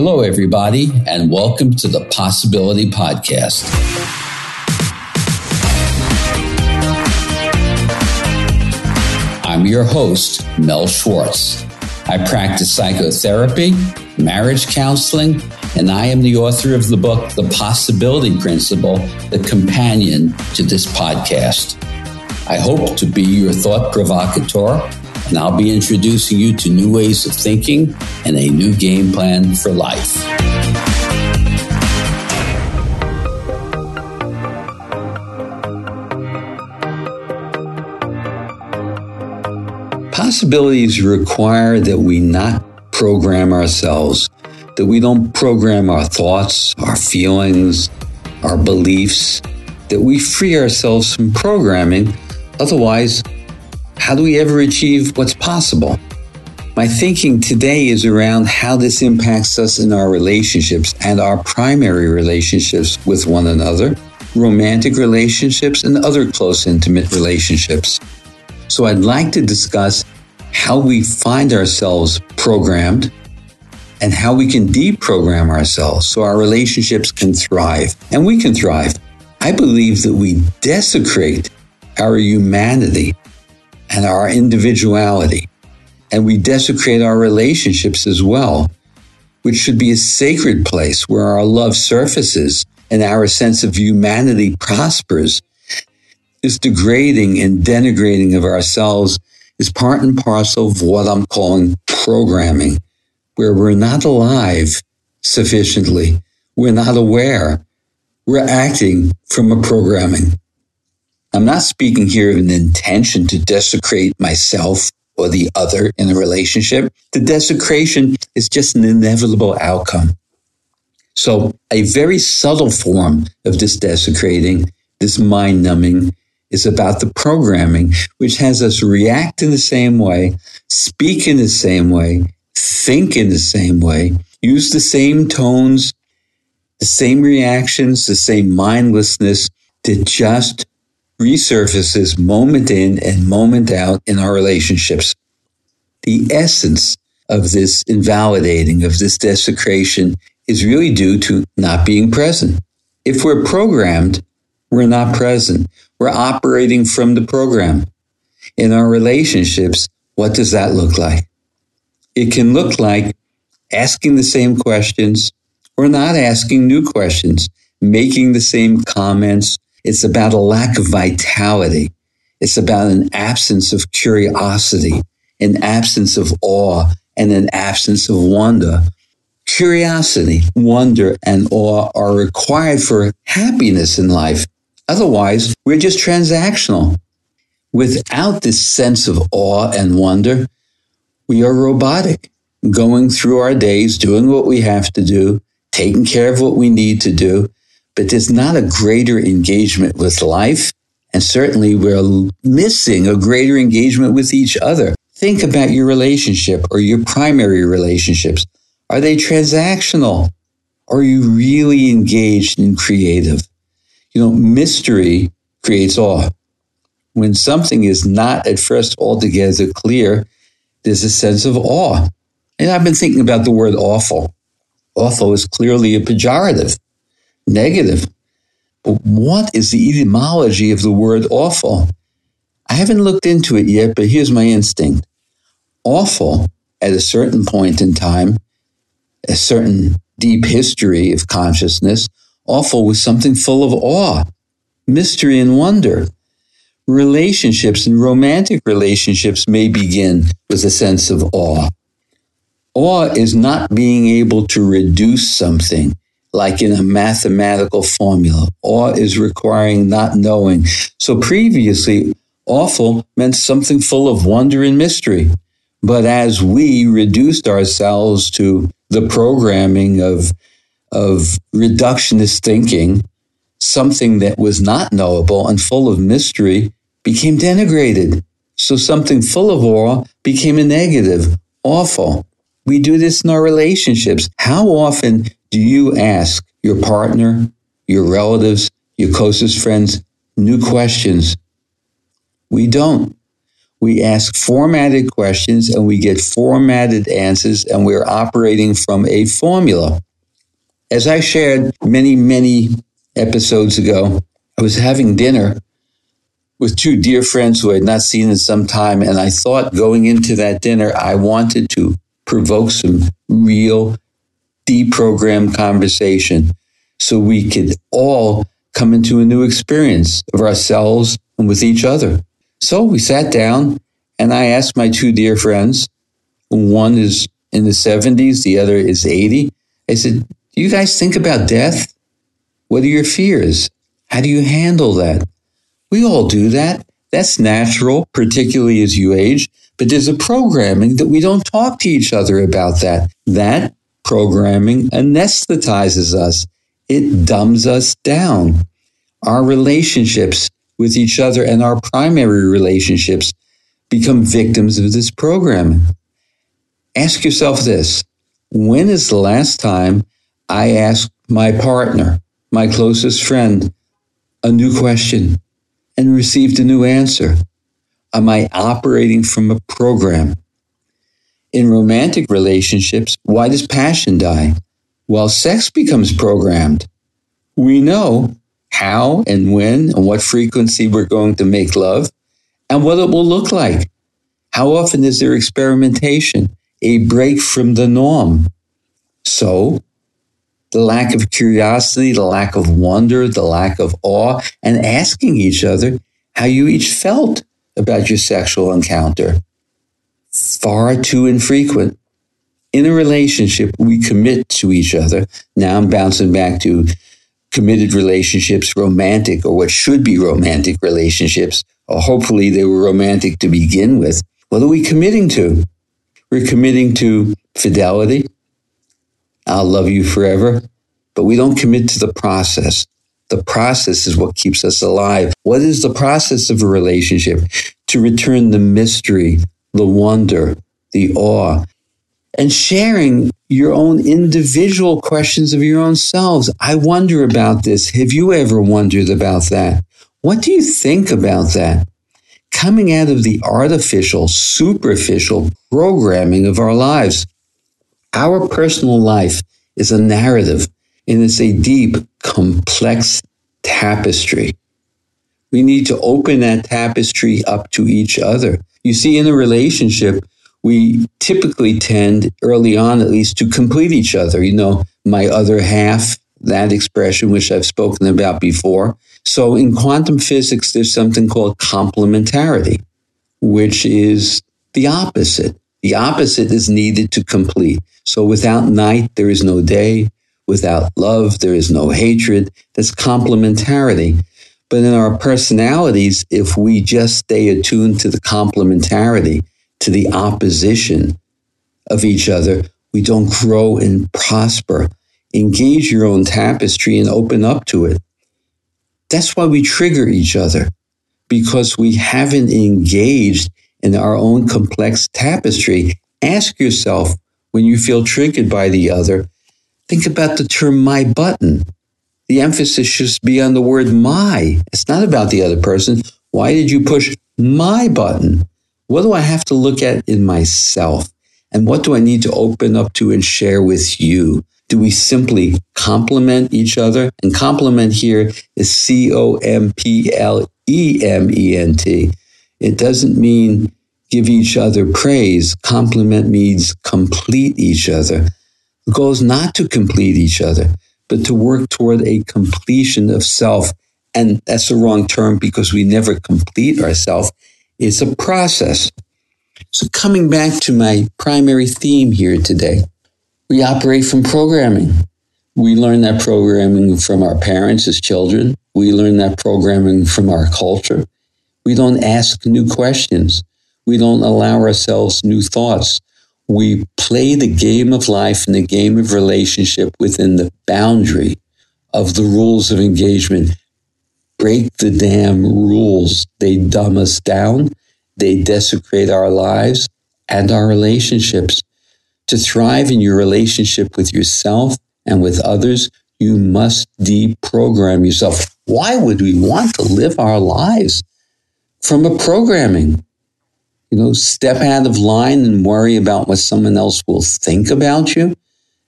Hello, everybody, and welcome to the Possibility Podcast. I'm your host, Mel Schwartz. I practice psychotherapy, marriage counseling, and I am the author of the book, The Possibility Principle, the companion to this podcast. I hope to be your thought provocateur and I'll be introducing you to new ways of thinking and a new game plan for life. Possibilities require that we not program ourselves, that we don't program our thoughts, our feelings, our beliefs, that we free ourselves from programming. Otherwise, how do we ever achieve what's possible? My thinking today is around how this impacts us in our relationships and our primary relationships with one another, romantic relationships, and other close, intimate relationships. So I'd like to discuss how we find ourselves programmed and how we can deprogram ourselves so our relationships can thrive and we can thrive. I believe that we desecrate our humanity and our individuality. And we desecrate our relationships as well, which should be a sacred place where our love surfaces and our sense of humanity prospers. This degrading and denigrating of ourselves is part and parcel of what I'm calling programming, where we're not alive sufficiently. We're not aware. We're acting from a programming. I'm not speaking here of an intention to desecrate myself or the other in a relationship. The desecration is just an inevitable outcome. So a very subtle form of this desecrating, this mind numbing is about the programming, which has us react in the same way, speak in the same way, think in the same way, use the same tones, the same reactions, the same mindlessness to just resurfaces moment in and moment out in our relationships. The essence of this invalidating, of this desecration, is really due to not being present. If we're programmed, we're not present. We're operating from the program. In our relationships, what does that look like? It can look like asking the same questions or not asking new questions, making the same comments it's about a lack of vitality. It's about an absence of curiosity, an absence of awe, and an absence of wonder. Curiosity, wonder, and awe are required for happiness in life. Otherwise, we're just transactional. Without this sense of awe and wonder, we are robotic, going through our days, doing what we have to do, taking care of what we need to do, but there's not a greater engagement with life. And certainly we're missing a greater engagement with each other. Think about your relationship or your primary relationships. Are they transactional? Are you really engaged and creative? You know, mystery creates awe. When something is not at first altogether clear, there's a sense of awe. And I've been thinking about the word awful. Awful is clearly a pejorative negative. But what is the etymology of the word awful? I haven't looked into it yet, but here's my instinct. Awful at a certain point in time, a certain deep history of consciousness, awful was something full of awe, mystery, and wonder. Relationships and romantic relationships may begin with a sense of awe. Awe is not being able to reduce something like in a mathematical formula. Awe is requiring not knowing. So previously, awful meant something full of wonder and mystery. But as we reduced ourselves to the programming of, of reductionist thinking, something that was not knowable and full of mystery became denigrated. So something full of awe became a negative, awful. We do this in our relationships. How often do you ask your partner, your relatives, your closest friends new questions? We don't. We ask formatted questions and we get formatted answers, and we're operating from a formula. As I shared many, many episodes ago, I was having dinner with two dear friends who I had not seen in some time. And I thought going into that dinner, I wanted to provoke some real deprogrammed conversation so we could all come into a new experience of ourselves and with each other. So we sat down and I asked my two dear friends, one is in the 70s, the other is 80. I said, Do you guys think about death? What are your fears? How do you handle that? We all do that. That's natural, particularly as you age. But there's a programming that we don't talk to each other about that. That programming anesthetizes us. It dumbs us down. Our relationships with each other and our primary relationships become victims of this programming. Ask yourself this when is the last time I asked my partner, my closest friend, a new question and received a new answer? Am I operating from a program? In romantic relationships, why does passion die? While sex becomes programmed. We know how and when and what frequency we're going to make love and what it will look like. How often is there experimentation, a break from the norm? So, the lack of curiosity, the lack of wonder, the lack of awe, and asking each other how you each felt about your sexual encounter. Far too infrequent. In a relationship, we commit to each other. Now I'm bouncing back to committed relationships, romantic, or what should be romantic relationships, or hopefully they were romantic to begin with. What are we committing to? We're committing to fidelity. I'll love you forever. But we don't commit to the process. The process is what keeps us alive. What is the process of a relationship? To return the mystery, the wonder, the awe, and sharing your own individual questions of your own selves. I wonder about this. Have you ever wondered about that? What do you think about that? Coming out of the artificial, superficial programming of our lives. Our personal life is a narrative and it's a deep, complex tapestry. We need to open that tapestry up to each other. You see, in a relationship, we typically tend early on, at least, to complete each other. You know, my other half, that expression, which I've spoken about before. So in quantum physics, there's something called complementarity, which is the opposite. The opposite is needed to complete. So without night, there is no day. Without love, there is no hatred. That's complementarity. But in our personalities, if we just stay attuned to the complementarity, to the opposition of each other, we don't grow and prosper. Engage your own tapestry and open up to it. That's why we trigger each other, because we haven't engaged in our own complex tapestry. Ask yourself when you feel triggered by the other, Think about the term my button. The emphasis should be on the word my. It's not about the other person. Why did you push my button? What do I have to look at in myself? And what do I need to open up to and share with you? Do we simply complement each other? And complement here is C O M P L E M E N T. It doesn't mean give each other praise. Complement means complete each other. The goal is not to complete each other, but to work toward a completion of self. And that's the wrong term because we never complete ourselves. It's a process. So coming back to my primary theme here today, we operate from programming. We learn that programming from our parents as children. We learn that programming from our culture. We don't ask new questions. We don't allow ourselves new thoughts we play the game of life and the game of relationship within the boundary of the rules of engagement. Break the damn rules. They dumb us down. They desecrate our lives and our relationships. To thrive in your relationship with yourself and with others, you must deprogram yourself. Why would we want to live our lives from a programming? You know, step out of line and worry about what someone else will think about you.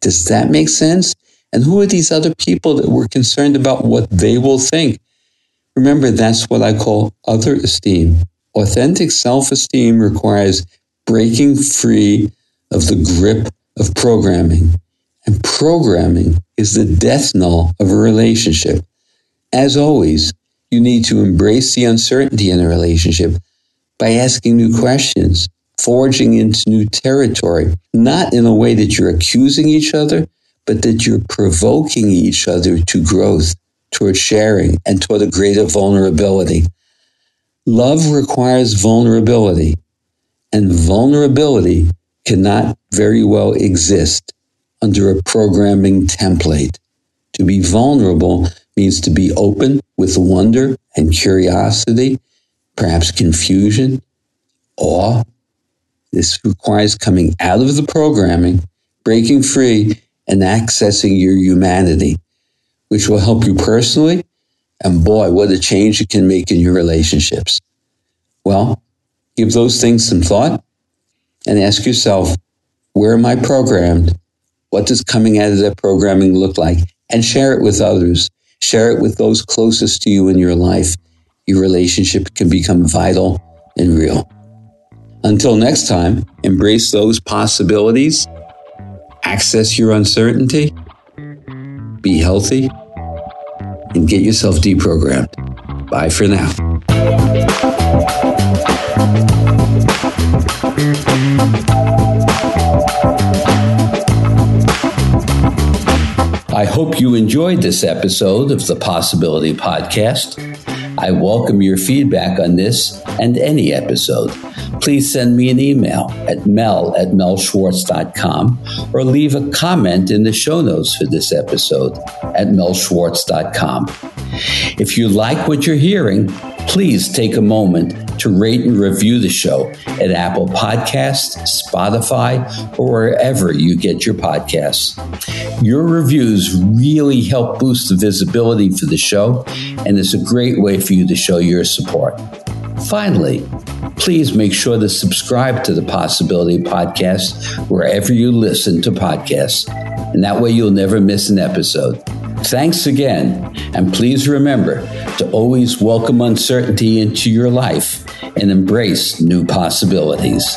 Does that make sense? And who are these other people that we're concerned about what they will think? Remember, that's what I call other esteem. Authentic self esteem requires breaking free of the grip of programming. And programming is the death knell of a relationship. As always, you need to embrace the uncertainty in a relationship by asking new questions, forging into new territory, not in a way that you're accusing each other, but that you're provoking each other to growth, toward sharing, and toward a greater vulnerability. Love requires vulnerability, and vulnerability cannot very well exist under a programming template. To be vulnerable means to be open with wonder and curiosity, perhaps confusion, awe. This requires coming out of the programming, breaking free, and accessing your humanity, which will help you personally. And boy, what a change it can make in your relationships. Well, give those things some thought and ask yourself, where am I programmed? What does coming out of that programming look like? And share it with others. Share it with those closest to you in your life. Your relationship can become vital and real. Until next time, embrace those possibilities, access your uncertainty, be healthy, and get yourself deprogrammed. Bye for now. I hope you enjoyed this episode of the Possibility Podcast. I welcome your feedback on this and any episode. Please send me an email at mel at melschwartz.com or leave a comment in the show notes for this episode at melschwartz.com. If you like what you're hearing, please take a moment to rate and review the show at Apple Podcasts, Spotify, or wherever you get your podcasts. Your reviews really help boost the visibility for the show, and it's a great way for you to show your support. Finally, please make sure to subscribe to the Possibility Podcast wherever you listen to podcasts, and that way you'll never miss an episode. Thanks again, and please remember to always welcome uncertainty into your life and embrace new possibilities.